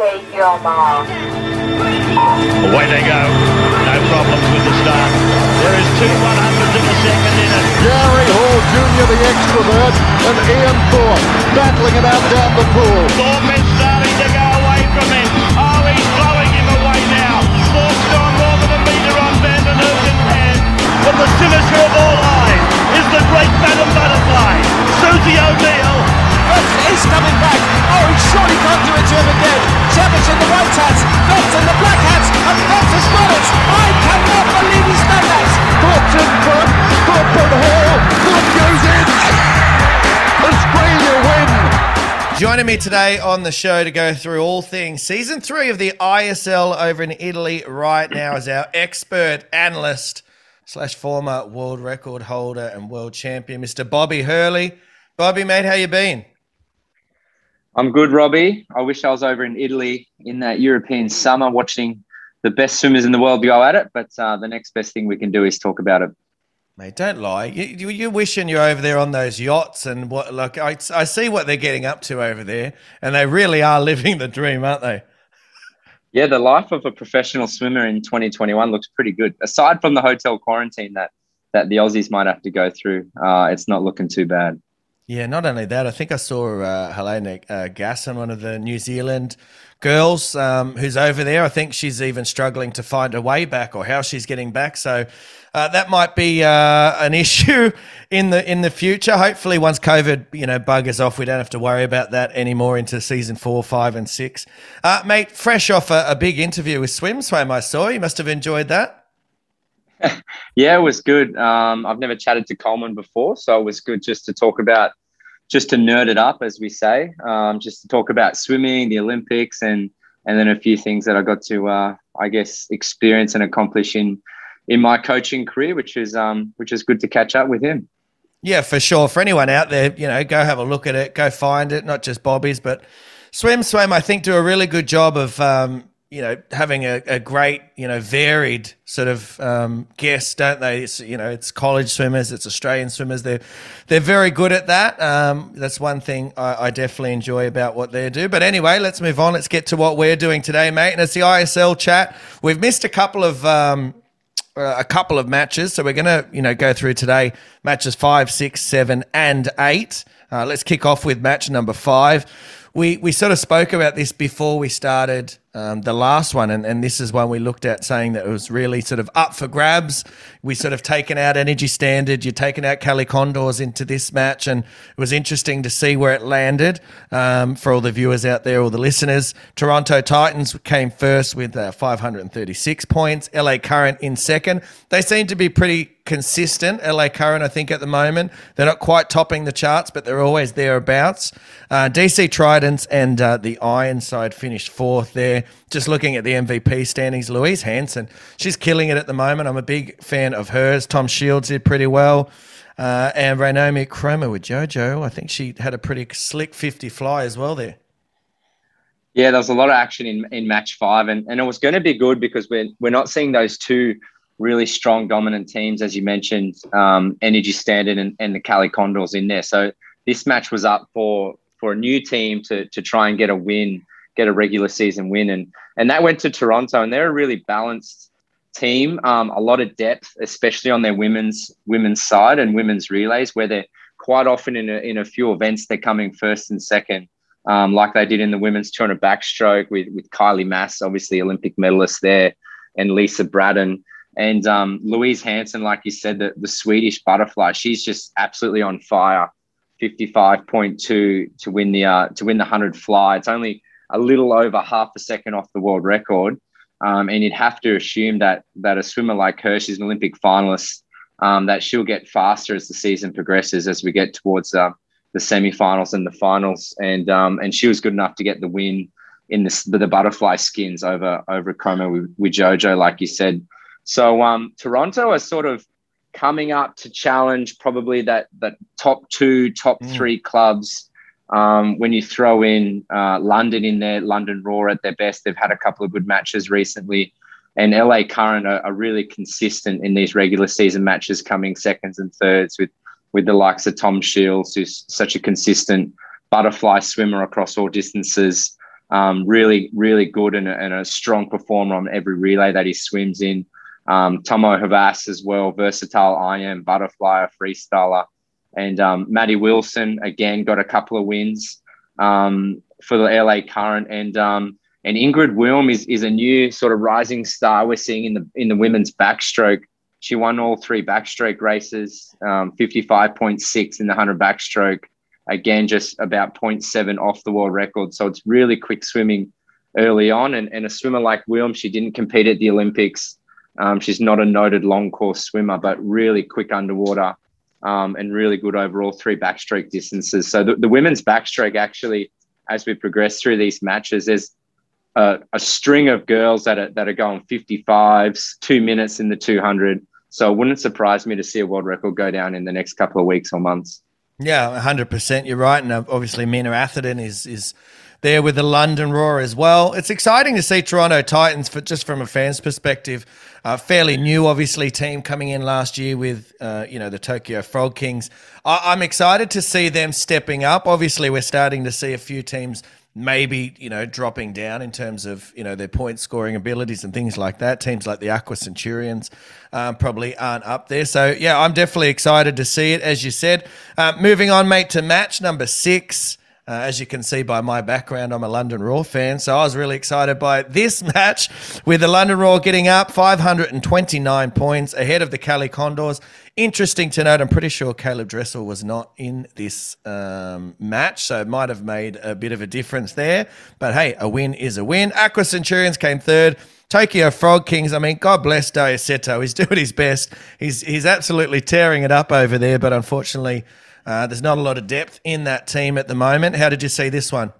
take your mark. Away they go. No problems with the start. There is two 100s in the second in it. Gary Hall Jr., the extrovert, and Ian Thorpe battling it out down the pool. Thorpe is starting to go away from him. Oh, he's blowing him away now. Thorpe's gone more than a metre on Van den Heuvel's hand. But the sinister of all eyes is the great Madam Butterfly, Susie O'Neill. He's coming back. Oh, he surely can't do it to him again. Savage in the white hats, Phelps in the black hats, and Phelps has got it. I cannot believe he's done that. Front. Thorpe and Hall. Thorpe goes in. Australia win. Joining me today on the show to go through all things season three of the ISL over in Italy right now is our expert analyst slash former world record holder and world champion, Mr. Bobby Hurley. Bobby, mate, how you been? I'm good, Robbie. I wish I was over in Italy in that European summer watching the best swimmers in the world go at it. But uh, the next best thing we can do is talk about it. Mate, don't lie. You, you, you're wishing you're over there on those yachts and what? Look, I, I see what they're getting up to over there, and they really are living the dream, aren't they? Yeah, the life of a professional swimmer in 2021 looks pretty good. Aside from the hotel quarantine that that the Aussies might have to go through, uh, it's not looking too bad. Yeah, not only that, I think I saw uh, Helena uh, Gasson, one of the New Zealand girls um, who's over there. I think she's even struggling to find her way back or how she's getting back. So uh, that might be uh, an issue in the in the future. Hopefully, once COVID you know buggers off, we don't have to worry about that anymore into season four, five, and six. Uh, mate, fresh off a, a big interview with SwimSwam, I saw you must have enjoyed that. yeah, it was good. Um, I've never chatted to Coleman before, so it was good just to talk about, just to nerd it up, as we say, um, just to talk about swimming, the Olympics, and and then a few things that I got to, uh, I guess, experience and accomplish in in my coaching career, which is um, which is good to catch up with him. Yeah, for sure. For anyone out there, you know, go have a look at it, go find it. Not just Bobby's, but Swim Swim, I think do a really good job of um, you know, having a, a great, you know, varied sort of um, guests, don't they? It's you know, it's college swimmers, it's Australian swimmers. They're they're very good at that. Um, that's one thing I, I, definitely enjoy about what they do. But anyway, let's move on. Let's get to what we're doing today, mate. And it's the ISL chat. We've missed a couple of. Um, uh, a couple of matches, so we're going to, you know, go through today matches five, six, seven, and eight. Uh, let's kick off with match number five we we sort of spoke about this before we started um, the last one, and, and this is one we looked at saying that it was really sort of up for grabs. We sort of taken out Energy Standard, you're taking out Cali Condors into this match, and it was interesting to see where it landed um, for all the viewers out there, all the listeners. Toronto Titans came first with uh, 536 points, LA Current in second. They seem to be pretty consistent. LA Current, I think, at the moment. They're not quite topping the charts, but they're always thereabouts. Uh, DC Tridents and uh, the Ironside finished fourth there. Just looking at the MVP standings, Louise Hansson, she's killing it at the moment. I'm a big fan of hers. Tom Shields did pretty well. Uh, and Ranomi Kromowidjojo, I think she had a pretty slick 50 fly as well there. Yeah, there was a lot of action in, in match five, and, and it was going to be good because we're, we're not seeing those two really strong, dominant teams, as you mentioned, um, Energy Standard and, and the Cali Condors in there. So this match was up for for a new team to to try and get a win, get a regular season win, and and that went to Toronto, and they're a really balanced team, um, a lot of depth, especially on their women's women's side and women's relays, where they're quite often in a, in a few events they're coming first and second. Um, like they did in the women's 200 backstroke with, with Kylie Masse, obviously Olympic medalist there, and Lisa Bratton. And um, Louise Hansson, like you said, the, the Swedish butterfly, she's just absolutely on fire. 55.2 to win the uh, to win the 100 fly. It's only a little over half a second off the world record. Um, and you'd have to assume that that a swimmer like her, she's an Olympic finalist, um, that she'll get faster as the season progresses, as we get towards uh, the semi-finals and the finals. And um, and she was good enough to get the win in the, the butterfly skins over over Cromer with, with JoJo, like you said. So um, Toronto are sort of coming up to challenge probably that that top two, top mm. three clubs. Um, when you throw in uh, London in there, London Roar at their best, they've had a couple of good matches recently, and LA Current are, are really consistent in these regular season matches, coming seconds and thirds with with the likes of Tom Shields, who's such a consistent butterfly swimmer across all distances. Um, really, really good and a, and a, strong performer on every relay that he swims in. Um, Tomoe Hvas as well, versatile IM, butterfly, freestyler. And um, Maddie Wilson, again, got a couple of wins um, for the LA Current. And um, and Ingrid Wilm is, is a new sort of rising star we're seeing in the in the women's backstroke. She won all three backstroke races, um, 55.6 in the 100 backstroke. Again, just about 0.7 off the world record. So it's really quick swimming early on. And, and a swimmer like Wilm, she didn't compete at the Olympics. Um, she's not a noted long course swimmer, but really quick underwater um, and really good overall three backstroke distances. So the, the women's backstroke actually, as we progress through these matches, there's a, a, string of girls that are, that are going 55s, two minutes in the 200, so it wouldn't surprise me to see a world record go down in the next couple of weeks or months. Yeah, 100%. You're right. And uh, obviously, Minna Atherton is, is there with the London Roar as well. It's exciting to see Toronto Titans, for, just from a fan's perspective, uh, fairly new, obviously, team coming in last year with, uh, you know, the Tokyo Frog Kings. I- I'm excited to see them stepping up. Obviously, we're starting to see a few teams maybe you know dropping down in terms of you know their point scoring abilities and things like that. Teams like the Aqua Centurions um, probably aren't up there. So yeah, I'm definitely excited to see it. As you said, uh, moving on, mate, to match number six. Uh, as you can see by my background, I'm a London Roar fan, so I was really excited by this match with the London Roar getting up 529 points ahead of the Cali Condors. Interesting to note, I'm pretty sure Caleb Dressel was not in this um, match, so it might have made a bit of a difference there. But hey, a win is a win. Aqua Centurions came third. Tokyo Frog Kings, I mean, God bless Seto. He's doing his best. He's, he's absolutely tearing it up over there, but unfortunately, uh, there's not a lot of depth in that team at the moment. How did you see this one?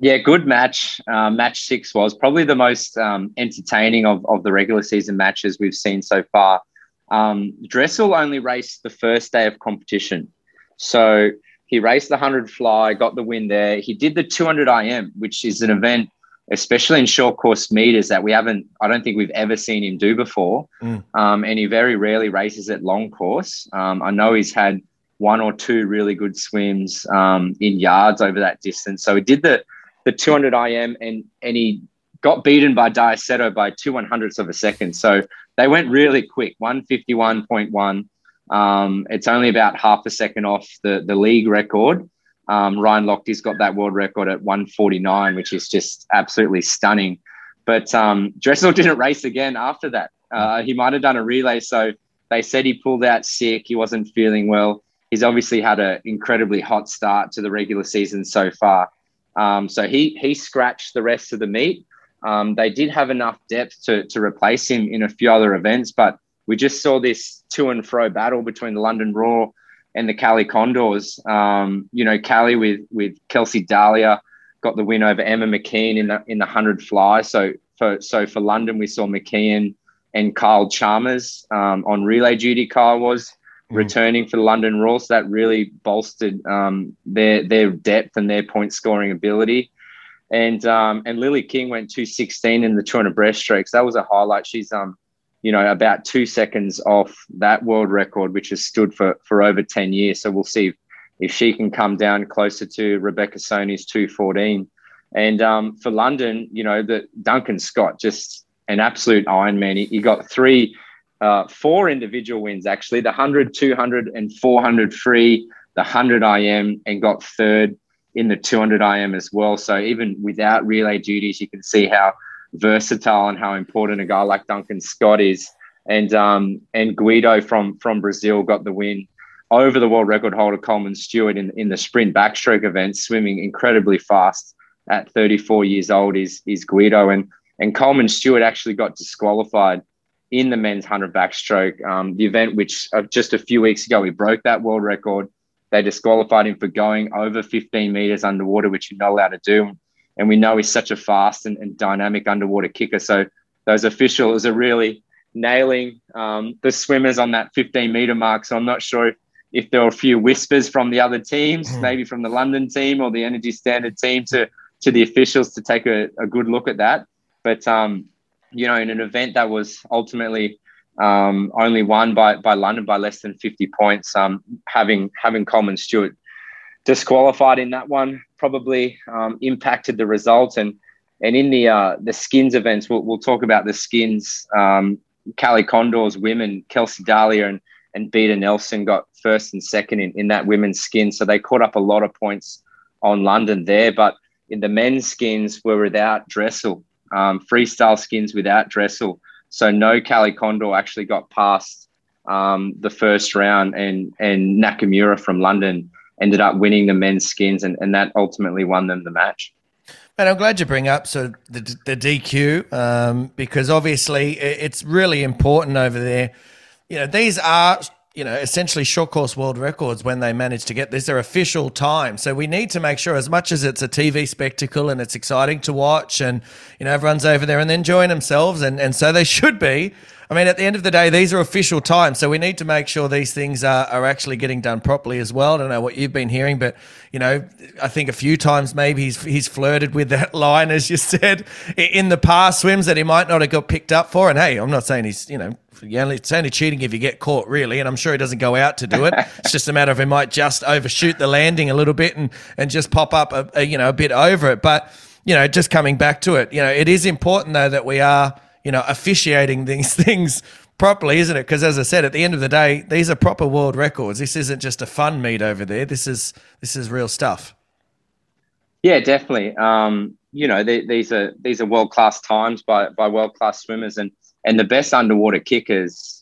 Yeah, good match. Uh, match six was probably the most um, entertaining of, of the regular season matches we've seen so far. Um, Dressel only raced the first day of competition. So he raced the 100 fly, got the win there. He did the 200 IM, which is an event, especially in short course meters, that we haven't, I don't think we've ever seen him do before. Mm. Um, and he very rarely races at long course. Um, I know he's had one or two really good swims um, in yards over that distance. So he did the the 200 IM and and he got beaten by Daisetto by two one hundredths of a second. So they went really quick, 151.1. Um, it's only about half a second off the, the league record. Um, Ryan Lochte's got that world record at 149, which is just absolutely stunning. But um, Dressel didn't race again after that. Uh, he might have done a relay. So they said he pulled out sick. He wasn't feeling well he's obviously had an incredibly hot start to the regular season so far. Um, so he he scratched the rest of the meet. Um, they did have enough depth to to replace him in a few other events, but we just saw this to and fro battle between the London Roar and the Cali Condors. Um, you know, Cali with with Kelsi Dahlia got the win over Emma McKeon in the in the hundred fly. So for so for London, we saw McKeon and Kyle Chalmers um, on relay duty. Kyle was. Returning for London Roar. So that really bolstered um, their their depth and their point scoring ability. And um, and Lily King went 216 in the 200 breaststrokes. That was a highlight. She's um you know about two seconds off that world record, which has stood for for over 10 years. So we'll see if, if she can come down closer to Rebecca Soni's 214. And um, for London, you know, the Duncan Scott just an absolute Ironman. He, he got three uh, four individual wins actually the 100 200 and 400 free the 100 im and got third in the 200 im as well. So even without relay duties you can see how versatile and how important a guy like duncan scott is. And um, and guido from from brazil got the win over the world record holder coleman stewart in, in the sprint backstroke event swimming incredibly fast at 34 years old is is guido. And and coleman stewart actually got disqualified in the men's 100 backstroke, um, the event which uh, just a few weeks ago we broke that world record. They disqualified him for going over 15 meters underwater, which you're not allowed to do. And we know he's such a fast and, and dynamic underwater kicker. So those officials are really nailing um, the swimmers on that 15 meter mark. So I'm not sure if, if there were a few whispers from the other teams, mm. maybe from the London team or the Energy Standard team to to the officials to take a, a good look at that. But um, you know, in an event that was ultimately um, only won by by London by less than 50 points, um, having having Coleman Stewart disqualified in that one. Probably um, impacted the result. And and in the uh, the skins events, we'll, we'll talk about the skins. Um, Cali Condors women, Kelsi Dahlia and and Beata Nelson got first and second in, in that women's skin. So they caught up a lot of points on London there. But in the men's skins were without Dressel, um, freestyle skins without Dressel. So no Cali Condor actually got past um, the first round, and and Nakamura from London ended up winning the men's skins, and, and that ultimately won them the match. And I'm glad you bring up so the, the DQ um, because obviously it's really important over there. You know, these are you know, essentially short course world records when they manage to get this. They're official time. So we need to make sure, as much as it's a TV spectacle and it's exciting to watch, and, you know, everyone's over there and enjoying themselves, and, and so they should be. I mean, at the end of the day, these are official times. So we need to make sure these things are, are actually getting done properly as well. I don't know what you've been hearing, but, you know, I think a few times maybe he's, he's flirted with that line, as you said, in the past swims that he might not have got picked up for. And hey, I'm not saying he's, you know, only, it's only cheating if you get caught, really. And I'm sure he doesn't go out to do it. it's just a matter of he might just overshoot the landing a little bit and, and just pop up, a, a, you know, a bit over it. But, you know, just coming back to it, you know, it is important, though, that we are, you know, officiating these things properly, isn't it? Because as I said, at the end of the day, these are proper world records. This isn't just a fun meet over there. This is this is real stuff. Yeah, definitely. Um, you know, they, these are these are world class times by by world class swimmers, and and the best underwater kickers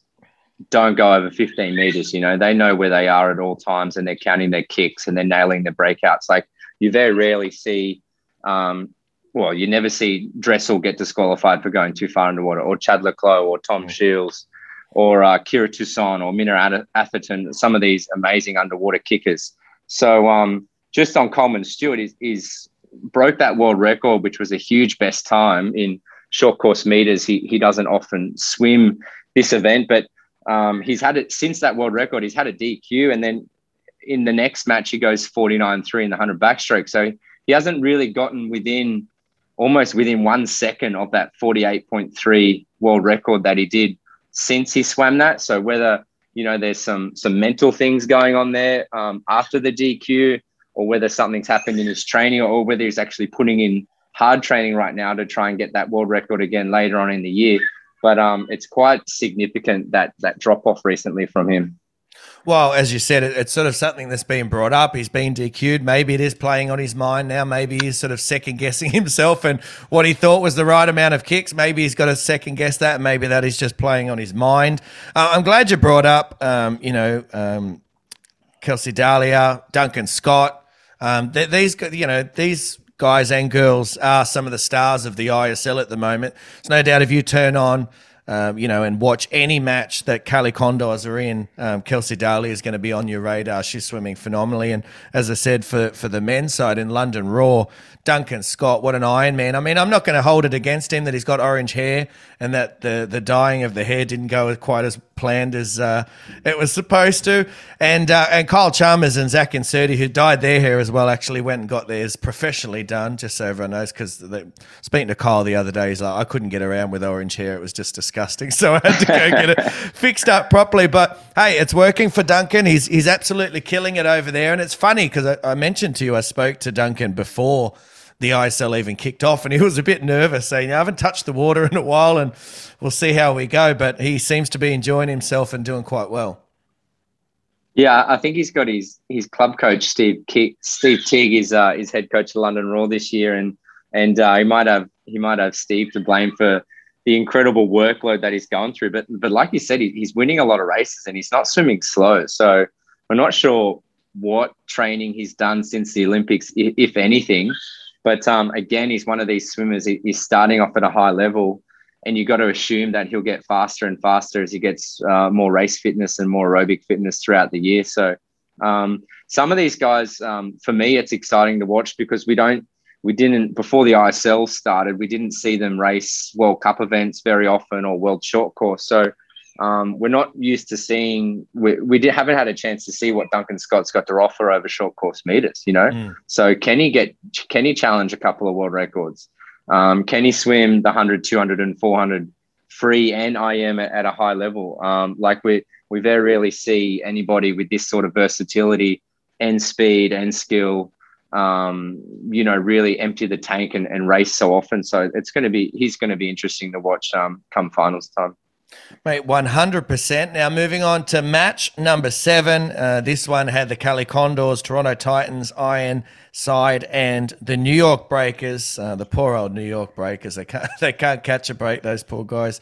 don't go over 15 meters. You know, they know where they are at all times and they're counting their kicks and they're nailing the breakouts. Like you very rarely see, um, well, you never see Dressel get disqualified for going too far underwater, or Chad le or Tom mm. Shields, or uh, Kira Toussaint, or Minna Atherton, some of these amazing underwater kickers. So um, just on Coleman Stewart is, is broke that world record, which was a huge best time in short course meters. He he doesn't often swim this event, but um, he's had it since that world record. He's had a DQ, and then in the next match he goes 49 3 in the 100 backstroke. So he hasn't really gotten within almost within one second of that 48.3 world record that he did since he swam that. So whether you know there's some some mental things going on there um, after the DQ, or whether something's happened in his training, or whether he's actually putting in hard training right now to try and get that world record again later on in the year. But um, it's quite significant that that drop off recently from him. Well, as you said, it, it's sort of something that's been brought up. He's been DQ'd. Maybe it is playing on his mind now. Maybe he's sort of second guessing himself and what he thought was the right amount of kicks. Maybe he's got to second guess that. Maybe that is just playing on his mind. Uh, I'm glad you brought up, um, you know, um, Kelsi Dahlia, Duncan Scott. Um, th- these, you know, these guys and girls are some of the stars of the ISL at the moment. There's no doubt if you turn on, um, you know, and watch any match that Cali Condors are in, um, Kelsi Dahlia is going to be on your radar. She's swimming phenomenally. And as I said, for, for the men's side in London Roar, Duncan Scott, what an Iron Man. I mean, I'm not going to hold it against him that he's got orange hair and that the, the dyeing of the hair didn't go quite as planned as uh, it was supposed to. And uh, and Kyle Chalmers and Zach Incerti, who dyed their hair as well, actually went and got theirs professionally done, just so everyone knows. Because speaking to Kyle the other day, he's like, I couldn't get around with orange hair. It was just disgusting. So I had to go get it fixed up properly. But hey, it's working for Duncan. He's, he's absolutely killing it over there. And it's funny because I, I mentioned to you, I spoke to Duncan before – the ISL even kicked off, and he was a bit nervous, saying, "I haven't touched the water in a while, and we'll see how we go." But he seems to be enjoying himself and doing quite well. Yeah, I think he's got his his club coach Steve Kick, Steve Tigg is uh, his head coach of London Roar this year, and and uh, he might have he might have Steve to blame for the incredible workload that he's gone through. But but like you said, he, he's winning a lot of races and he's not swimming slow. So we're not sure what training he's done since the Olympics, if anything. But um, again, he's one of these swimmers. He's starting off at a high level, and you've got to assume that he'll get faster and faster as he gets uh, more race fitness and more aerobic fitness throughout the year. So um, some of these guys, um, for me, it's exciting to watch because we don't, we didn't before the ISL started, we didn't see them race World Cup events very often or World Short Course. So um, we're not used to seeing we, we did, haven't had a chance to see what Duncan Scott's got to offer over short course meters you know mm. so can he get can he challenge a couple of world records um, can he swim the 100 200 and 400 free and IM at, at a high level um, like we we very rarely see anybody with this sort of versatility and speed and skill. Um, you know, really empty the tank and, and race so often. So it's going to be he's going to be interesting to watch um, come finals time. Mate, 100%. Now, moving on to match number seven. Uh, this one had the Cali Condors, Toronto Titans, Iron side, and the New York Breakers. Uh, the poor old New York Breakers. They can't, they can't catch a break, those poor guys.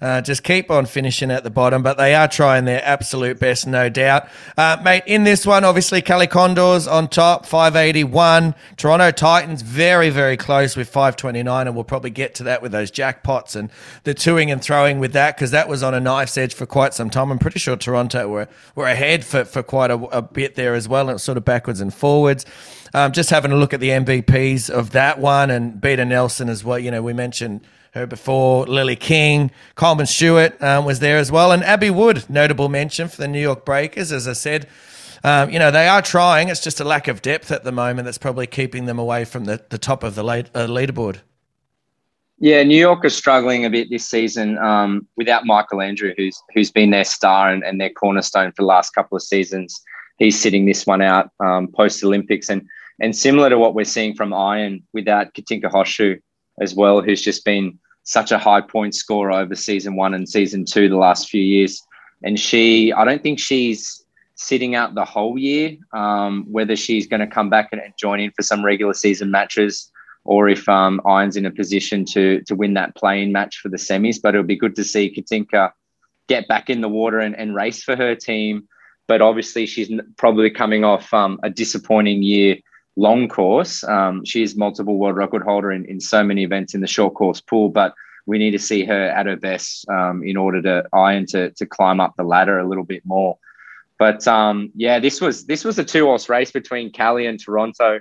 Uh, just keep on finishing at the bottom, but they are trying their absolute best, no doubt. Uh, mate, in this one, obviously, Cali Condors on top, 581. Toronto Titans very, very close with 529, and we'll probably get to that with those jackpots and the toing and throwing with that because that was on a knife's edge for quite some time. I'm pretty sure Toronto were, were ahead for, for quite a, a bit there as well, and sort of backwards and forwards. Um, just having a look at the MVPs of that one and Beata Nelson as well. You know, we mentioned her before. Lily King, Coleman Stewart um, was there as well, and Abby Wood, notable mention for the New York Breakers. As I said, um, you know they are trying. It's just a lack of depth at the moment that's probably keeping them away from the, the top of the uh, leaderboard. Yeah, New York is struggling a bit this season um, without Michael Andrew, who's who's been their star and, and, their cornerstone for the last couple of seasons. He's sitting this one out um, post Olympics, and and similar to what we're seeing from Iron without Katinka Hosszu as well, who's just been such a high point scorer over season one and season two the last few years. And she, I don't think she's sitting out the whole year, um, whether she's going to come back and, join in for some regular season matches or if um, Iron's in a position to to win that playing match for the semis. But it'll be good to see Katinka get back in the water and, and race for her team. But obviously, she's probably coming off um, a disappointing year long course. Um, multiple world record holder in, in so many events in the short course pool, but we need to see her at her best um, in order to iron to, to climb up the ladder a little bit more. But um, yeah, this was this was a two horse race between Cali and Toronto.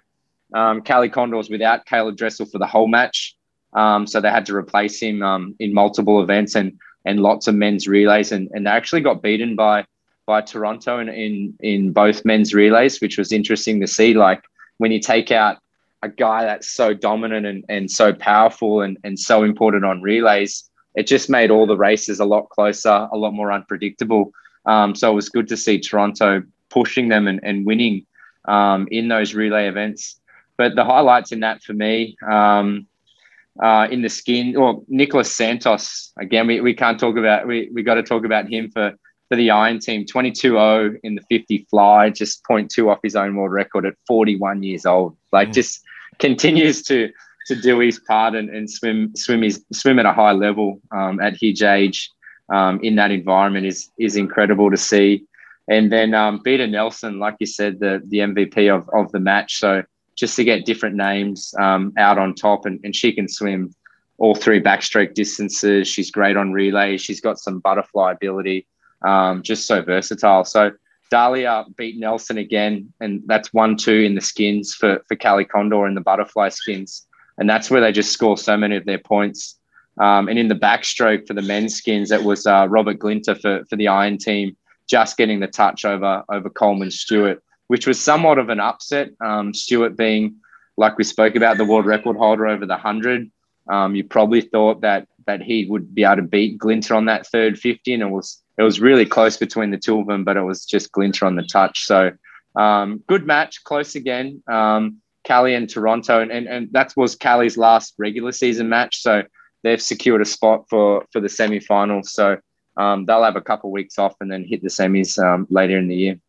Um, Cali Condors without Caleb Dressel for the whole match, um, so they had to replace him um, in multiple events and and lots of men's relays, and, and they actually got beaten by by Toronto in, in in both men's relays, which was interesting to see. Like when you take out a guy that's so dominant and, and so powerful and, and so important on relays, it just made all the races a lot closer, a lot more unpredictable. Um, so it was good to see Toronto pushing them and, and winning um, in those relay events. But the highlights in that for me, um, uh, in the skin, or Nicholas Santos, again, we, we can't talk about, we, we got to talk about him for for the Iron team, 22-0 in the 50 fly, just 0.2 off his own world record at 41 years old. Like mm. just continues to to do his part and, and swim swim his swim at a high level um, at his age um, in that environment is is incredible to see. And then um, Beata Nelson, like you said, the the MVP of, of the match. So just to get different names um, out on top, and, and she can swim all three backstroke distances. She's great on relay. She's got some butterfly ability um, just so versatile. So Dahlia beat Nelson again, and that's one two in the skins for for Cali Condor and the butterfly skins, and that's where they just score so many of their points. Um, and in the backstroke for the men's skins, it was uh, Robert Glință for for the Iron team, just getting the touch over over Coleman Stewart, which was somewhat of an upset. Um, Stewart being, like we spoke about, the world record holder over the hundred. Um, you probably thought that that he would be able to beat Glință on that third fifty, and it was it was really close between the two of them, but it was just Glință on the touch. So um, good match, close again. Um, Cali and Toronto, and, and, and that was Cali's last regular season match. So they've secured a spot for for the semi-finals. So um, they'll have a couple of weeks off and then hit the semis um, later in the year.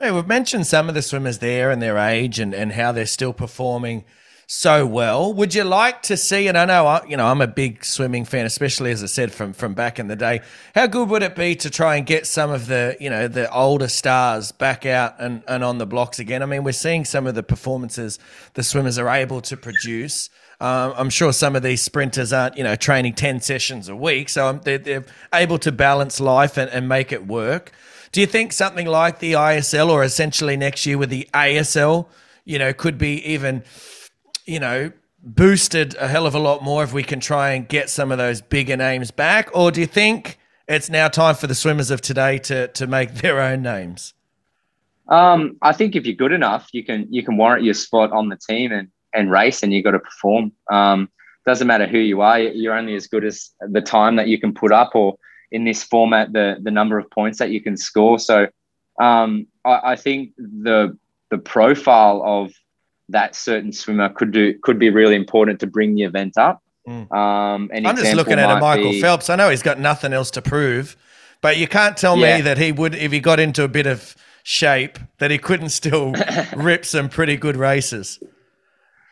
Hey, we've mentioned some of the swimmers there and their age and, and how they're still performing so well. Would you like to see? And I know, I, you know, I'm a big swimming fan, especially as I said from from back in the day. How good would it be to try and get some of the, you know, the older stars back out and, and on the blocks again? I mean, we're seeing some of the performances the swimmers are able to produce. Um, I'm sure some of these sprinters aren't, you know, training 10 sessions a week. So um, they're, they're able to balance life and, and make it work. Do you think something like the ISL or essentially next year with the ASL, you know, could be even you know, boosted a hell of a lot more if we can try and get some of those bigger names back? Or do you think it's now time for the swimmers of today to to make their own names? Um, I think if you're good enough, you can you can warrant your spot on the team and and race, and you got to perform. Um, doesn't matter who you are; you're only as good as the time that you can put up, or in this format, the the number of points that you can score. So, um, I, I think the the profile of that certain swimmer could do could be really important to bring the event up. Mm. Um, I'm just looking at a Michael be, Phelps. I know he's got nothing else to prove, but you can't tell yeah. me that he would if he got into a bit of shape that he couldn't still rip some pretty good races.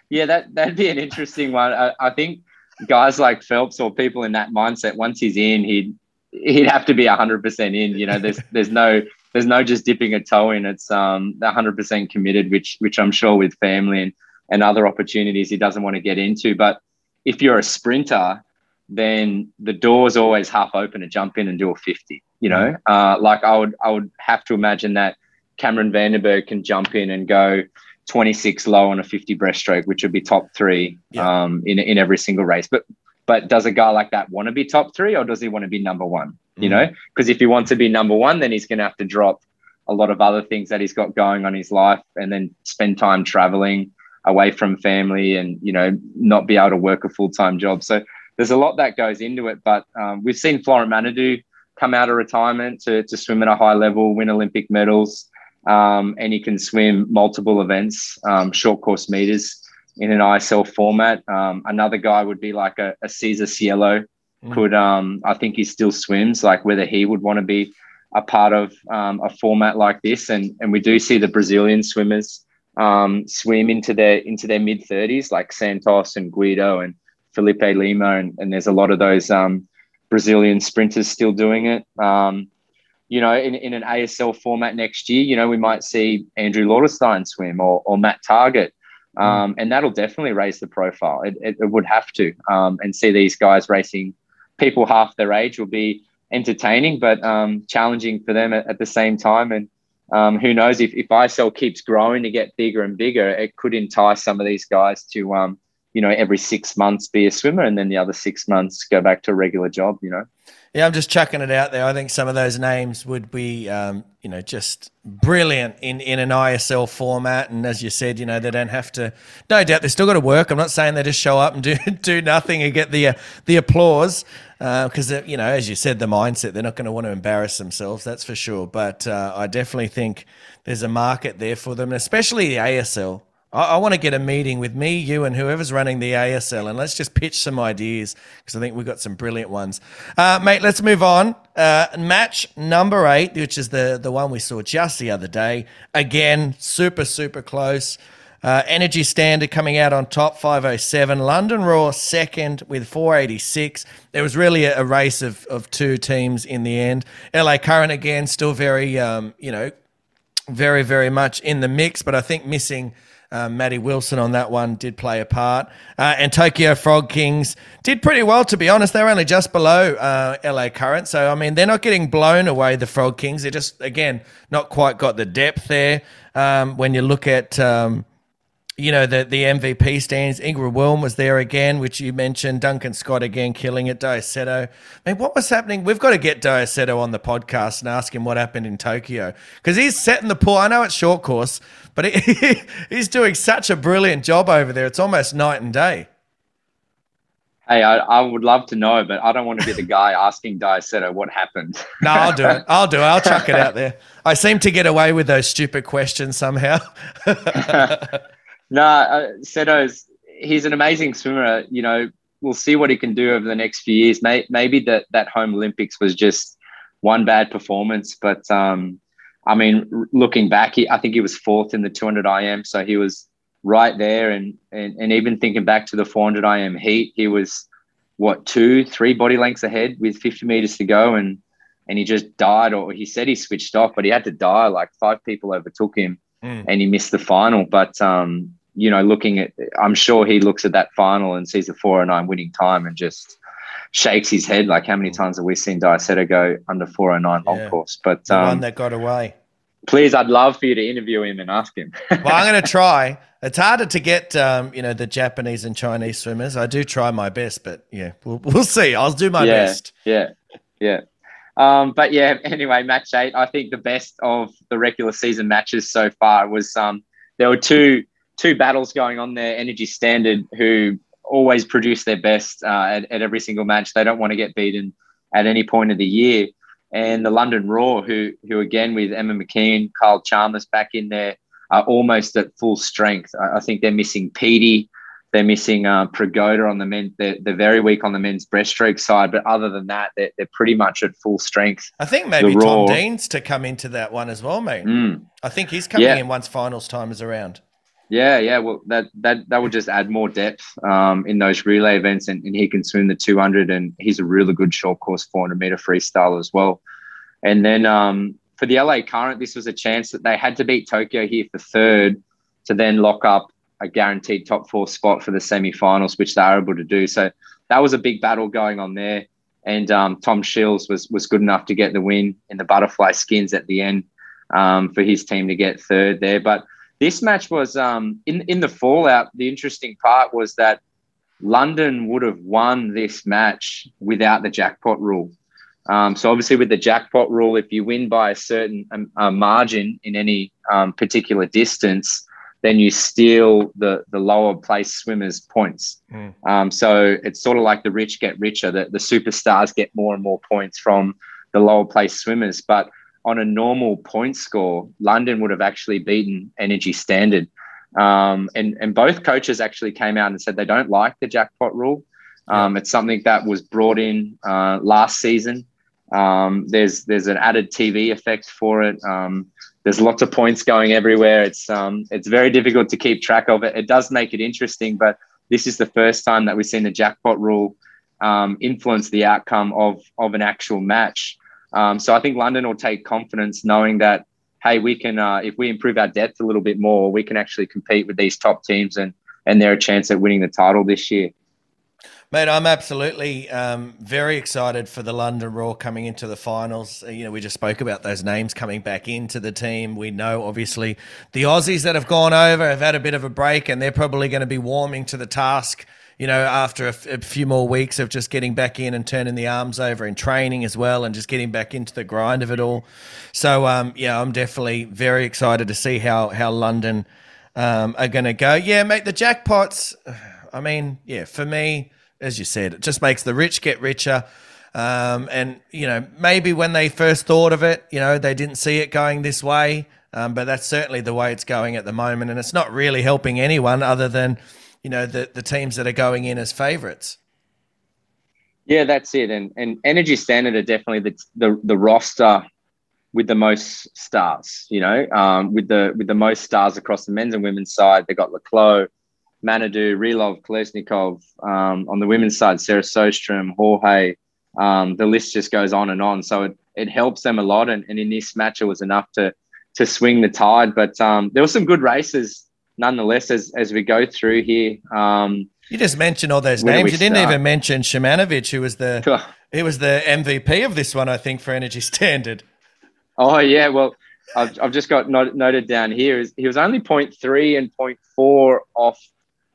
Yeah, that that'd be an interesting one. I, I think guys like Phelps or people in that mindset, once he's in, he'd he'd have to be hundred percent in. You know, there's there's no there's no just dipping a toe in. It's um hundred percent committed, which which I'm sure with family and and other opportunities he doesn't want to get into. But if you're a sprinter, then the door's always half open to jump in and do a 50. You know, mm. uh, like I would I would have to imagine that Cameron Van der Burgh can jump in and go 26 low on a 50 breaststroke, which would be top three yeah. um, in in every single race. But but does a guy like that want to be top three or does he want to be number one? You know, because mm. if he wants to be number one, then he's going to have to drop a lot of other things that he's got going on in his life and then spend time traveling away from family and, you know, not be able to work a full time job. So there's a lot that goes into it. But um, we've seen Florent Manaudou come out of retirement to, to swim at a high level, win Olympic medals, um, and he can swim multiple events, um, short course meters in an ISL format. Um, another guy would be like a, a Cesar Cielo. Mm. Could um, I think he still swims? Like whether he would want to be a part of um, a format like this, and and we do see the Brazilian swimmers um, swim into their into their mid thirties, like Santos and Guido and Felipe Lima, and, and there's a lot of those um, Brazilian sprinters still doing it. Um, you know, in, in an ASL format next year, you know, we might see Andrew Lauterstein swim or, or Matt Targett Mm. Um, and that'll definitely raise the profile. It, it, it would have to. Um, and see these guys racing people half their age will be entertaining, but um, challenging for them at, at, the same time. And um, who knows if, if ISL keeps growing to get bigger and bigger, it could entice some of these guys to, um, you know, every six months be a swimmer and then the other six months go back to a regular job, you know. Yeah, I'm just chucking it out there. I think some of those names would be, um, you know, just brilliant in, in an ISL format. And as you said, you know, they don't have to. No doubt they still got to work. I'm not saying they just show up and do do nothing and get the uh, the applause because uh, you know, as you said, the mindset they're not going to want to embarrass themselves. That's for sure. But uh, I definitely think there's a market there for them, especially the ASL. I, I want to get a meeting with me, you, and whoever's running the ASL, and let's just pitch some ideas because I think we've got some brilliant ones. Uh, mate, let's move on. Uh, match number eight, which is the, the one we saw just the other day. Again, super, super close. Uh, Energy Standard coming out on top, 507. London Roar second with 486. There was really a, a race of, of two teams in the end. LA Current again, still very, um, you know, very, very much in the mix, but I think missing Maddie Wilson on that one did play a part. Uh, and Tokyo Frog Kings did pretty well, to be honest. They're only just below uh, LA Current. So, I mean, they're not getting blown away, the Frog Kings. They're just, again, not quite got the depth there. Um, when you look at. Um, you know, the, the MVP stands. Ingrid Wilm was there again, which you mentioned. Duncan Scott again killing it. Daisetto. I mean, what was happening? We've got to get Daisetto on the podcast and ask him what happened in Tokyo because he's setting the pool. I know it's short course, but he, he's doing such a brilliant job over there. It's almost night and day. Hey, I, I would love to know, but I don't want to be the guy asking Daisetto what happened. no, I'll do it. I'll do it. I'll chuck it out there. I seem to get away with those stupid questions somehow. No, uh, Seto's he's an amazing swimmer. You know, we'll see what he can do over the next few years. May, maybe that that home Olympics was just one bad performance, but um, I mean, looking back, he, I think he was fourth in the 200 IM, so he was right there. And, and and even thinking back to the 400 IM heat, he was what two, three body lengths ahead with 50 meters to go, and and he just died, or he said he switched off, but he had to die. Like five people overtook him, mm. and he missed the final. But um, you know, looking at, I'm sure he looks at that final and sees a 409 winning time and just shakes his head. Like, how many mm. times have we seen Daisetto go under four 409 long yeah. course? But um, one that got away. Please, I'd love for you to interview him and ask him. well, I'm going to try. It's harder to get, um, you know, the Japanese and Chinese swimmers. I do try my best, but yeah, we'll, we'll see. I'll do my yeah, best. Yeah, yeah. Um, but yeah, anyway, match eight. I think the best of the regular season matches so far was um, there were two two battles going on there. Energy Standard, who always produce their best uh, at, at, every single match. They don't want to get beaten at any point of the year. And the London Roar, who who again with Emma McKeon, Kyle Chalmers back in there, are almost at full strength. I, I think they're missing Petey. They're missing uh, Prigoda on the men. They're, they're very weak on the men's breaststroke side, but other than that, they're, they're pretty much at full strength. I think maybe Tom Dean's to come into that one as well, mate. Mm. I think he's coming yeah. in once finals time is around. Yeah, yeah. Well, that that that would just add more depth um, in those relay events, and, and he can swim the 200, and he's a really good short course 400 meter freestyle as well. And then um, for the LA Current, this was a chance that they had to beat Tokyo here for third to then lock up a guaranteed top four spot for the semi-finals, which they are able to do. So that was a big battle going on there. And um, Tom Shields was was good enough to get the win in the butterfly skins at the end um, for his team to get third there. But this match was um, in in the fallout. The interesting part was that London would have won this match without the jackpot rule. Um, so obviously, with the jackpot rule, if you win by a certain um, uh, margin in any um, particular distance, then you steal the the lower place swimmers' points. Mm. Um, so it's sort of like the rich get richer. The, the superstars get more and more points from the lower place swimmers. But on a normal point score, London would have actually beaten Energy Standard. Um, and and both coaches actually came out and said they don't like the jackpot rule. Um, it's something that was brought in uh, last season. Um, there's there's an added TV effect for it. There's lots of points going everywhere. It's um, it's very difficult to keep track of it. It does make it interesting, but this is the first time that we've seen the jackpot rule um, influence the outcome of of an actual match. Um, so I think London will take confidence knowing that hey, we can uh, if we improve our depth a little bit more, we can actually compete with these top teams and and they're a chance at winning the title this year. Mate, I'm absolutely um, very excited for the London Roar coming into the finals. Uh, you know, we just spoke about those names coming back into the team. We know, obviously, the Aussies that have gone over have had a bit of a break, and they're probably going to be warming to the task. You know, after a, f- a few more weeks of just getting back in and turning the arms over in training as well, and just getting back into the grind of it all. So, um, yeah, I'm definitely very excited to see how how London um, are going to go. Yeah, mate, the jackpots. I mean, yeah, for me as you said, it just makes the rich get richer. Um, and you know, maybe when they first thought of it, you know, they didn't see it going this way. Um, but that's certainly the way it's going at the moment, and it's not really helping anyone other than, you know, the the teams that are going in as favourites. Yeah, that's it. And and Energy Standard are definitely the the, the roster with the most stars. You know, um, with the with the most stars across the men's and women's side. They got le Clos, Manaudou, Rylov, Kolesnikov. Um, on the women's side, Sarah Sjöström, Jorge. Um, the list just goes on and on. So it, it helps them a lot. And, and in this match, it was enough to to swing the tide. But um, there were some good races nonetheless as, as we go through here. Um, you just mentioned all those names. You didn't even mention Shymanovich, who was the he was the MVP of this one, I think, for Energy Standard. Oh yeah, well, I've, I've just got not, noted down here. He was only 0.3 and 0.4 off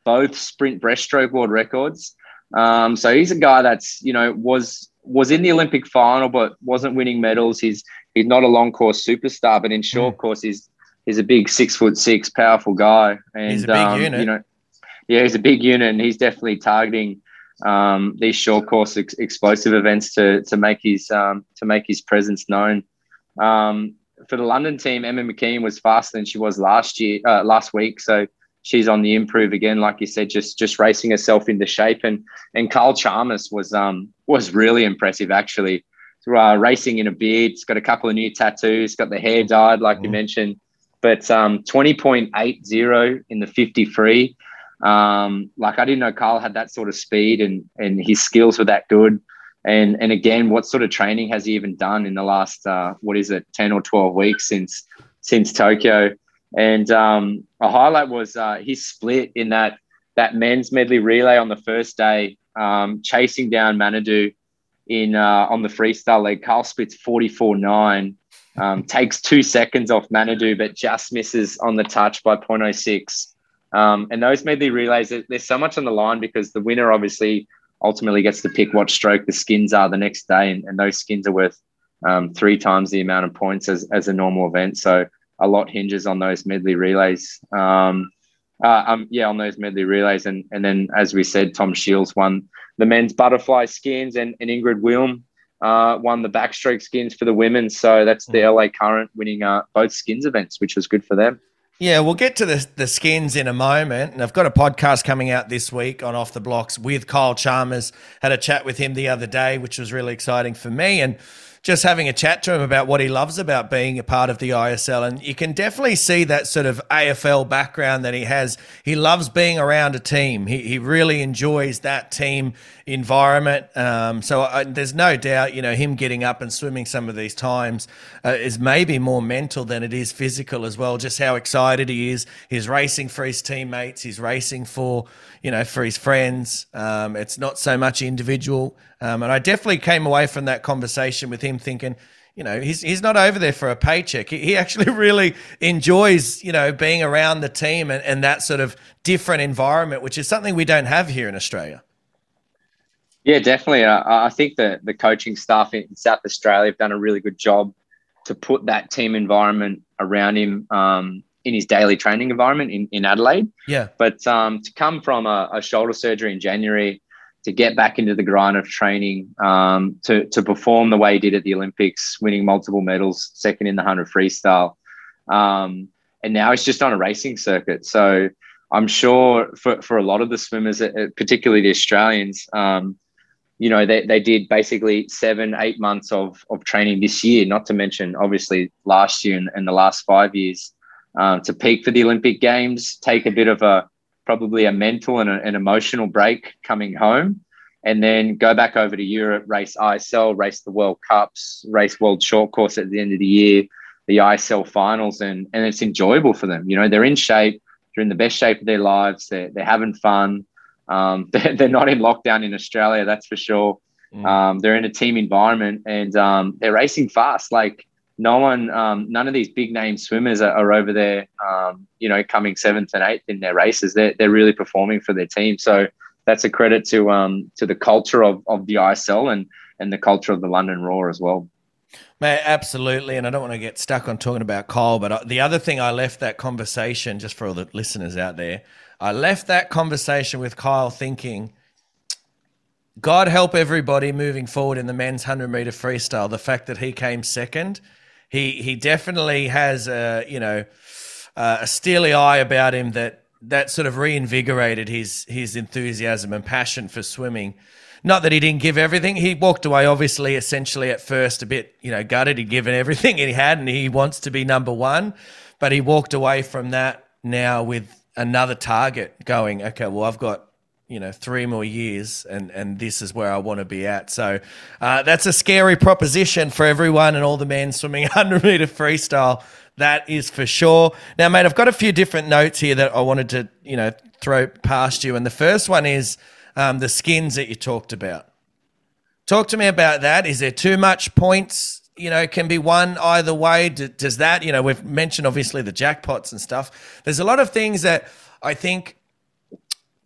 both sprint breaststroke world records. Um, so he's a guy that's you know was was in the Olympic final but wasn't winning medals. He's he's not a long course superstar, but in short mm. course he's he's a big six foot six powerful guy. And he's a big um, unit. You know, yeah, he's a big unit, and he's definitely targeting um, these short course ex- explosive events to to make his um, to make his presence known. Um, for the London team, Emma McKeon was faster than she was last year, uh, last week. So she's on the improve again, like you said, just just racing herself into shape. And and Carl Chalmers was um was really impressive actually. Uh, racing in a beard, he's got a couple of new tattoos, got the hair dyed, like mm. you mentioned, but um, 20.80 in the 53. Um, like I didn't know Carl had that sort of speed and and his skills were that good. And and again, what sort of training has he even done in the last uh, what is it, 10 or 12 weeks since since Tokyo? And um, a highlight was uh, his split in that that men's medley relay on the first day, um, chasing down Manaudou in uh, on the freestyle leg. Carl splits 44.9, um, takes two seconds off Manaudou, but just misses on the touch by 0.06. Um, and those medley relays, there's so much on the line because the winner obviously ultimately gets to pick what stroke the skins are the next day, and, and those skins are worth um, three times the amount of points as, as a normal event. So a lot hinges on those medley relays. Um, uh, um, yeah, on those medley relays, and and then as we said, Tom Shields won the men's butterfly skins, and, and Ingrid Wilm uh, won the backstroke skins for the women. So that's the LA Current winning uh, both skins events, which was good for them. Yeah, we'll get to the the skins in a moment, and I've got a podcast coming out this week on Off the Blocks with Kyle Chalmers. Had a chat with him the other day, which was really exciting for me, and just having a chat to him about what he loves about being a part of the ISL. And you can definitely see that sort of AFL background that he has. He loves being around a team. He, he really enjoys that team environment. Um, so I, there's no doubt, you know, him getting up and swimming some of these times uh, is maybe more mental than it is physical as well. Just how excited he is. He's racing for his teammates. He's racing for, you know, for his friends. Um, it's not so much individual. Um, and I definitely came away from that conversation with him thinking, you know, he's he's not over there for a paycheck. He, he actually really enjoys, you know, being around the team and, and that sort of different environment, which is something we don't have here in Australia. Yeah, definitely. I, I think that the coaching staff in South Australia have done a really good job to put that team environment around him um, in his daily training environment in, in Adelaide. Yeah. But um, to come from a, a, shoulder surgery in January, to get back into the grind of training, um, to, to perform the way he did at the Olympics, winning multiple medals, second in the 100 freestyle. Um, and now he's just on a racing circuit. So I'm sure for, for a lot of the swimmers, uh, particularly the Australians, um, you know, they, they did basically seven, eight months of, of training this year, not to mention obviously last year and, and the last five years um, to peak for the Olympic Games, take a bit of a probably a mental and a, an emotional break coming home, and then go back over to Europe, race ISL, race the World Cups, race World Short Course at the end of the year, the ISL finals, and, and it's enjoyable for them. You know, they're in shape, they're in the best shape of their lives, they're, they're having fun um, they're, they're, not in lockdown in Australia, that's for sure. Mm. Um, they're in a team environment and um, they're racing fast. Like no one, um, none of these big name swimmers are, are over there, um, you know, coming seventh and eighth in their races. They're, they're really performing for their team. So that's a credit to um, to the culture of, of the ISL and and the culture of the London Roar as well. Mate, absolutely. And I don't want to get stuck on talking about Kyle, but uh, the other thing I left that conversation, just for all the listeners out there, I left that conversation with Kyle thinking, God help everybody moving forward in the men's 100 meter freestyle. The fact that he came second, he he definitely has a, you know, a steely eye about him that that sort of reinvigorated his his enthusiasm and passion for swimming. Not that he didn't give everything. He walked away, obviously, essentially at first a bit, you know, gutted. He'd given everything he had, and he wants to be number one. But he walked away from that now with another target going, okay, well, I've got you know three more years and and this is where i want to be at. So uh, that's a scary proposition for everyone and all the men swimming 100 meter freestyle. That is for sure. Now mate i've got a few different notes here that i wanted to you know throw past you. And the first one is um, the skins that you talked about. Talk to me about that. Is there too much points? You know, can be won either way. Does that, you know, we've mentioned obviously the jackpots and stuff. There's a lot of things that I think,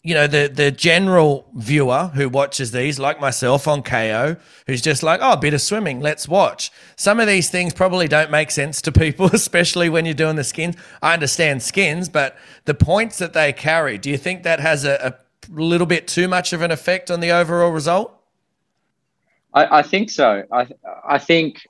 you know, the the general viewer who watches these, like myself on KO who's just like, oh, a bit of swimming, let's watch. Some of these things probably don't make sense to people, especially when you're doing the skins. I understand skins, but the points that they carry, do you think that has a, a little bit too much of an effect on the overall result? I, I think so. I I think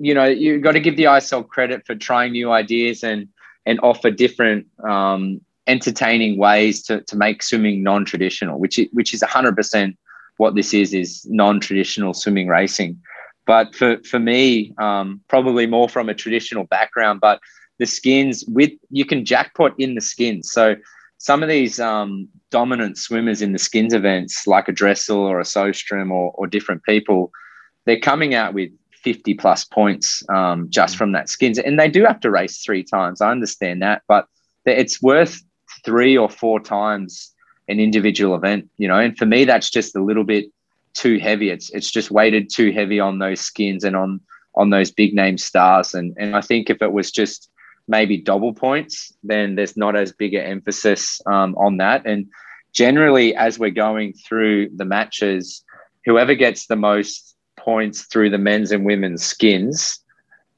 you know, you've got to give the ISL credit for trying new ideas and and offer different um, entertaining ways to, to make swimming non-traditional, which is, which is 100% what this is, is non-traditional swimming racing. But for, for me, um, probably more from a traditional background, but the skins with, you can jackpot in the skins. So some of these um, dominant swimmers in the skins events, like a Dressel or a Sjöström or, or different people, they're coming out with 50 plus points um, just mm. from that skins. And they do have to race three times. I understand that, but it's worth three or four times an individual event, you know. And for me, that's just a little bit too heavy. It's it's just weighted too heavy on those skins and on on those big name stars. And and I think if it was just maybe double points, then there's not as big an emphasis um, on that. And generally, as we're going through the matches, whoever gets the most points through the men's and women's skins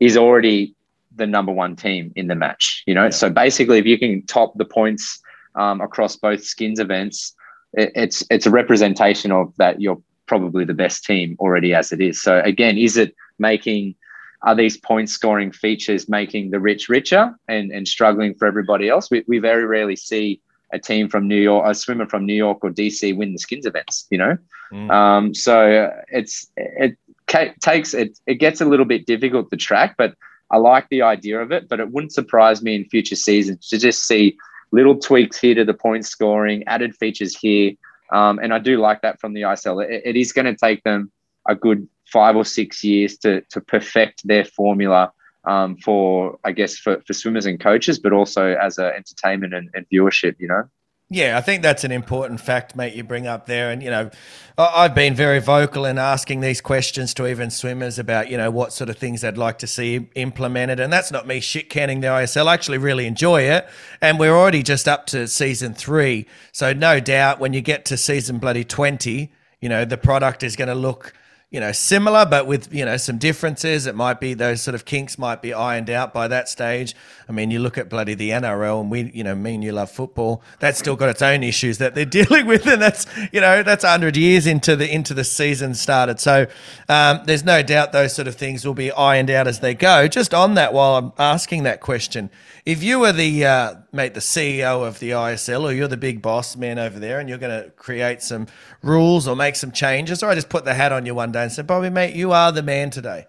is already the number one team in the match. You know, yeah. so basically, if you can top the points um, across both skins events, it, it's it's a representation of that you're probably the best team already as it is. So again, is it making are these point scoring features making the rich richer and, and struggling for everybody else? We, we very rarely see a team from New York, a swimmer from New York or DC win the skins events, you know? Mm. Um, so it's, it takes, it, it gets a little bit difficult to track, but I like the idea of it, but it wouldn't surprise me in future seasons to just see little tweaks here to the point scoring, added features here. Um, and I do like that from the ISL. it, it is going to take them a good five or six years to to perfect their formula um, for I guess for, for swimmers and coaches, but also as a entertainment and, and viewership. You know. Yeah, I think that's an important fact, mate, you bring up there. And, you know, I've been very vocal in asking these questions to even swimmers about, you know, what sort of things they'd like to see implemented. And that's not me shit canning the ISL. I actually really enjoy it. And we're already just up to season three. So, no doubt when you get to season bloody 20, you know, the product is going to look you know, similar, but with, you know, some differences. It might be those sort of kinks might be ironed out by that stage. I mean, you look at bloody the NRL and we, you know, me and you love football. That's still got its own issues that they're dealing with. And that's, you know, that's 100 years into the, into the season started. So um, there's no doubt those sort of things will be ironed out as they go. Just on that, while I'm asking that question, if you were the uh, mate, the CEO of the ISL, or you're the big boss man over there, and you're going to create some rules or make some changes, or I just put the hat on you one day and said, Bobby, mate, you are the man today.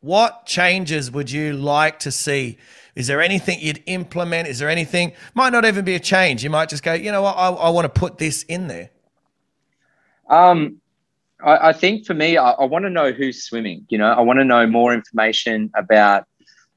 What changes would you like to see? Is there anything you'd implement? Is there anything? Might not even be a change. You might just go, you know what, I, I want to put this in there. Um, I, I think for me, I, I want to know who's swimming. You know, I want to know more information about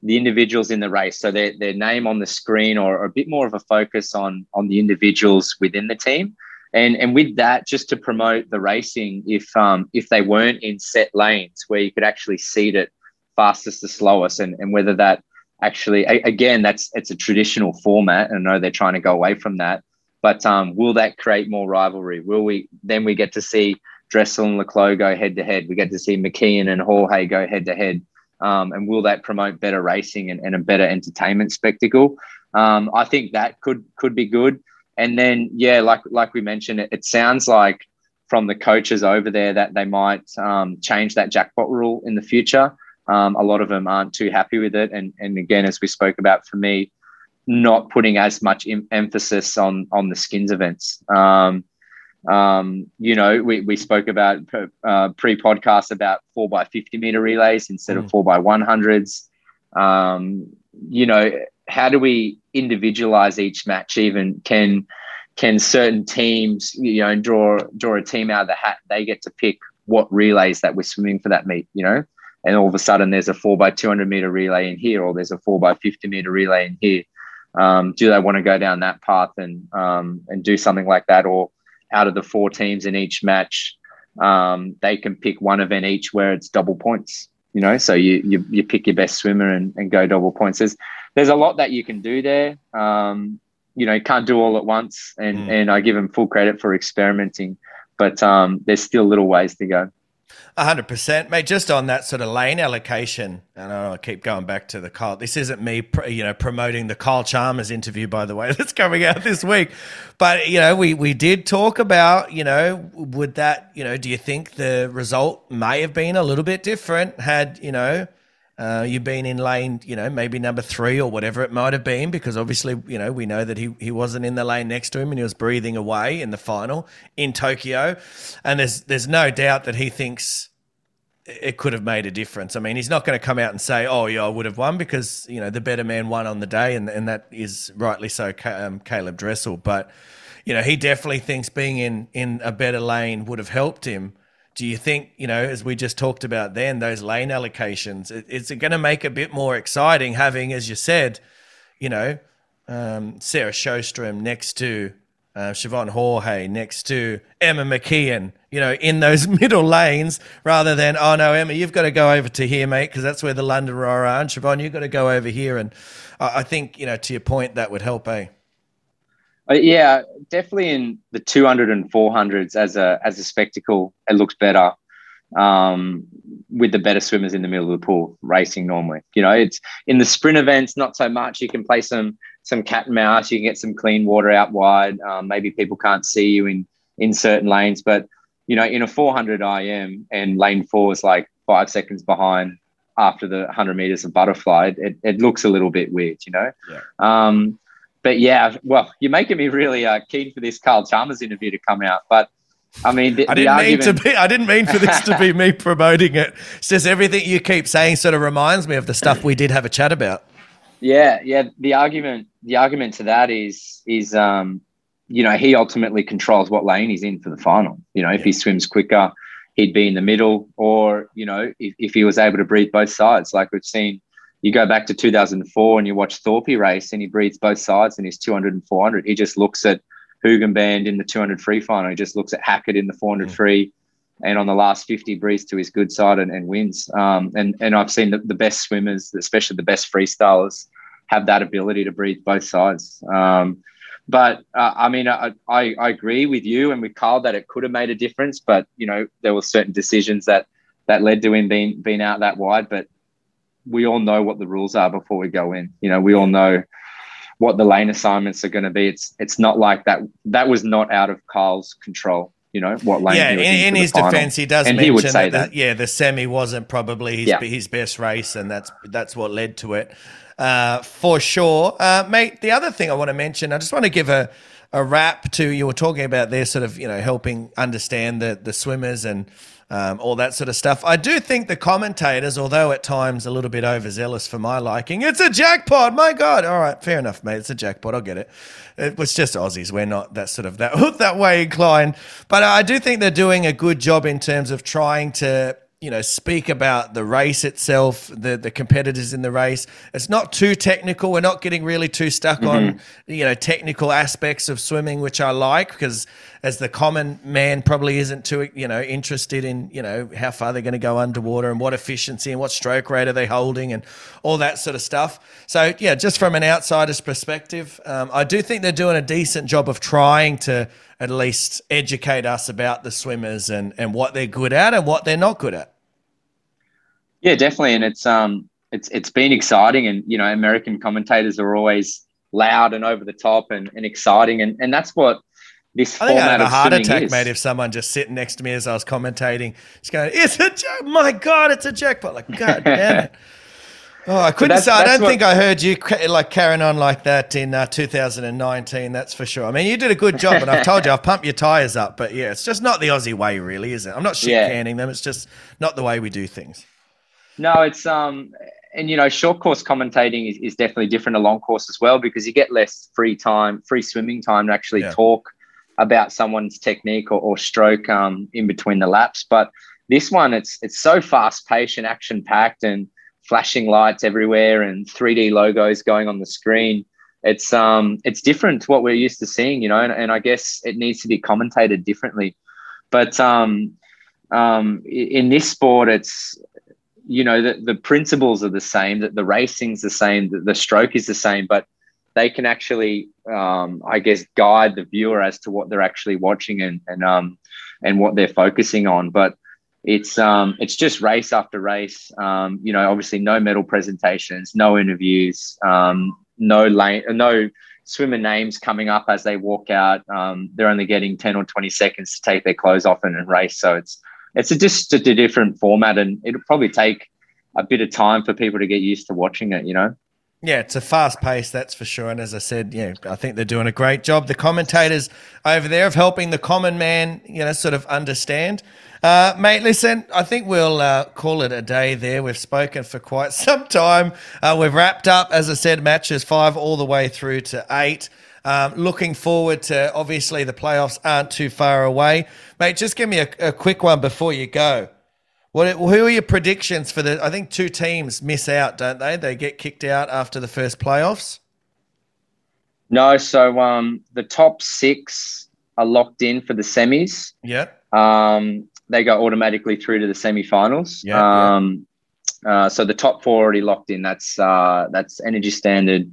the individuals in the race. So their, their name on the screen or, or, a bit more of a focus on, on the individuals within the team. And, and with that, just to promote the racing, if um, if they weren't in set lanes where you could actually seed it fastest to slowest, and, and whether that actually again that's it's a traditional format, and I know they're trying to go away from that. But um, will that create more rivalry? Will we then we get to see Dressel and le Clos go head to head? We get to see McKeon and Haughey go head to head. Um, and will that promote better racing and, and a better entertainment spectacle? Um, I think that could could be good. And then, yeah, like like we mentioned, it, it sounds like from the coaches over there that they might um, change that jackpot rule in the future. Um, a lot of them aren't too happy with it, and and again, as we spoke about, for me, not putting as much em- emphasis on on the skins events. Um, um, you know, we, we spoke about uh, pre podcast about four by 50 meter relays instead mm. of four by 100s. Um, you know, how do we individualize each match? Even can can certain teams, you know, draw draw a team out of the hat? They get to pick what relays that we're swimming for that meet. You know, and all of a sudden there's a four by 200 meter relay in here, or there's a four by 50 meter relay in here. Um, do they want to go down that path and um, and do something like that, or out of the four teams in each match, um, they can pick one event each where it's double points. You know, so you you, you pick your best swimmer and, and go double points. There's there's a lot that you can do there. Um, you know, you can't do all at once, and mm. and I give them full credit for experimenting, but um, there's still little ways to go hundred percent, mate. Just on that sort of lane allocation, and I keep going back to the Kyle. This isn't me, you know, promoting the Kyle Chalmers interview, by the way, that's coming out this week. But you know, we we did talk about, you know, would that, you know, do you think the result may have been a little bit different had you know uh, you've been in lane, you know, maybe number three or whatever it might have been, because obviously, you know, we know that he, he wasn't in the lane next to him and he was breathing away in the final in Tokyo. And there's there's no doubt that he thinks it could have made a difference. I mean, he's not going to come out and say, "Oh, yeah, I would have won," because you know the better man won on the day, and and that is rightly so, um, Caeleb Dressel. But you know, he definitely thinks being in in a better lane would have helped him do you think, you know, as we just talked about then, those lane allocations, is it going to make a bit more exciting having, as you said, you know, um, Sarah Sjostrom next to uh, Siobhan Haughey next to Emma McKeon, you know, in those middle lanes rather than, oh no, Emma, you've got to go over to here, mate, because that's where the London are. And Siobhan, you've got to go over here. And I think, you know, to your point, that would help, eh? Uh, yeah, definitely in the 200 and 400s as a as a spectacle, it looks better um, with the better swimmers in the middle of the pool racing normally. You know, it's in the sprint events, not so much. You can play some some cat and mouse. You can get some clean water out wide. Um, maybe people can't see you in in certain lanes, but you know, in a 400 IM and lane four is like five seconds behind after the 100 meters of butterfly, it, it looks a little bit weird, you know. Yeah. Um, but yeah, well, you're making me really uh, keen for this Kyle Chalmers interview to come out. But I mean, the, I didn't the mean to be. I didn't mean for this to be me promoting it. It's just everything you keep saying sort of reminds me of the stuff we did have a chat about. Yeah, yeah. The argument, the argument to that is, is um, you know, he ultimately controls what lane he's in for the final. You know, if he swims quicker, he'd be in the middle, or you know, if, if he was able to breathe both sides, like we've seen. You go back to 2004 and you watch Thorpe race, and he breathes both sides in his 200 and 400. He just looks at Hoogenband in the 200 free final. He just looks at Hackett in the 400 free, and on the last 50 breathes to his good side and, and wins. Um, and and I've seen the, the best swimmers, especially the best freestylers, have that ability to breathe both sides. Um, but uh, I mean, I, I, I agree with you and with Kyle that it could have made a difference. But you know, there were certain decisions that that led to him being being out that wide. But we all know what the rules are before we go in. You know, we all know what the lane assignments are going to be. It's it's not like that. That was not out of Kyle's control. You know what lane? Yeah, in, in his final. defense, he does and mention he would say that, that. yeah, the semi wasn't probably his Yeah. his best race, and that's that's what led to it uh, for sure, uh, mate. The other thing I want to mention, I just want to give a a wrap to you were talking about their sort of you know helping understand the the swimmers and. Um, all that sort of stuff. I do think the commentators, although at times a little bit overzealous for my liking, it's a jackpot. My God! All right, fair enough, mate. It's a jackpot. I'll get it. It was just Aussies. We're not that sort of that that way inclined. But I do think they're doing a good job in terms of trying to you know speak about the race itself, the the competitors in the race. It's not too technical. We're not getting really too stuck on you know technical aspects of swimming, which I like because as the common man probably isn't too you know interested in you know how far they're going to go underwater and what efficiency and what stroke rate are they holding and all that sort of stuff. So yeah, just from an outsider's perspective, um, I do think they're doing a decent job of trying to at least educate us about the swimmers and and what they're good at and what they're not good at. Yeah, definitely, and it's um, it's it's been exciting, and you know, American commentators are always loud and over the top and, and exciting, and and that's what this I think I'd format a of heart attack, is. mate, if someone just sitting next to me as I was commentating, just going, "It's a jack! My God, it's a jackpot!" Like, God damn it! Oh, I couldn't say. I don't what- think I heard you like carrying on like that in uh, 2019. That's for sure. I mean, you did a good job, and I've told you I've pumped your tires up. But yeah, it's just not the Aussie way, really, is it? I'm not shit Yeah. canning them. It's just not the way we do things. No, it's um, and you know, short course commentating is, is definitely different to long course as well because you get less free time, free swimming time to actually Yeah. talk about someone's technique or, or stroke um, in between the laps. But this one, it's it's so fast paced and action packed and flashing lights everywhere and 3D logos going on the screen. It's um it's different to what we're used to seeing, you know, and, and I guess it needs to be commentated differently. But um um in this sport it's you know the, the principles are the same that the racing's the same the, the stroke is the same but they can actually um, i guess guide the viewer as to what they're actually watching and and um and what they're focusing on but it's um it's just race after race. Um you know obviously no medal presentations no interviews um no lane no swimmer names coming up as they walk out. Um they're only getting 10 or 20 seconds to take their clothes off and, and race. So it's it's a, just a different format and it'll probably take a bit of time for people to get used to watching it you know Yeah, it's a fast pace, that's for sure. And as I said, yeah, I think they're doing a great job. The commentators over there of helping the common man, you know, sort of understand. Uh, mate, listen, I think we'll uh, call it a day there. We've spoken for quite some time. Uh, we've wrapped up, as I said, matches five all the way through to eight. Um, looking forward to obviously the playoffs aren't too far away. Mate, just give me a, a quick one before you go. What, who are your predictions for the? I think two teams miss out, don't they? They get kicked out after the first playoffs. no so um the top six are locked in for the semis Yeah. um they go automatically through to the semifinals Yeah, yeah. um Uh, so the top four already locked in. That's uh, that's Energy Standard,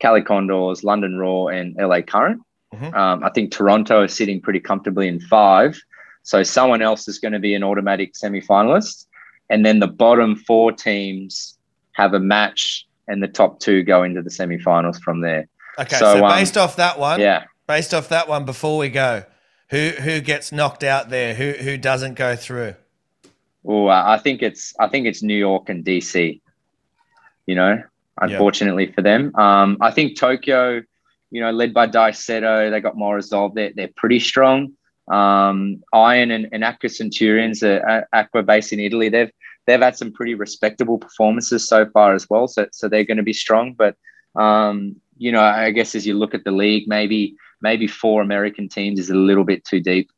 Cali Condors, London Roar, and LA Current. Mhm. Um, I think Toronto is sitting pretty comfortably in five. So someone else is going to be an automatic semi-finalist, and then the bottom four teams have a match, and the top two go into the semi-finals from there. Okay, so, So, um, based off that one, Yeah. based off that one, before we go, who who gets knocked out there? Who who doesn't go through? Oh, I think it's I think it's New York and DC. You know, unfortunately yep. for them. Um, I think Tokyo, you know, led by Seto, they got more resolve. They're they're pretty strong. Um, Iron and, and Aqua Centurions, uh, Aqua based in Italy, they've they've had some pretty respectable performances so far as well. So so they're going to be strong. But um, you know, I guess as you look at the league, maybe maybe four American teams is a little bit too deep.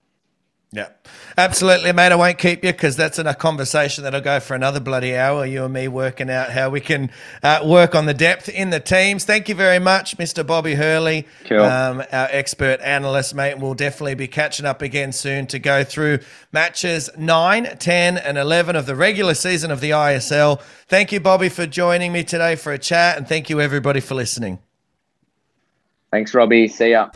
Yeah, absolutely, mate. I won't keep you because that's in a conversation that'll go for another bloody hour. You and me working out how we can uh, work on the depth in the teams. Thank you very much, Mr. Bobby Hurley, cool. um, our expert analyst, mate. We'll definitely be catching up again soon to go through matches 9, 10, and 11 of the regular season of the ISL. Thank you, Bobby, for joining me today for a chat, and thank you, everybody, for listening. Thanks, Robbie. See ya.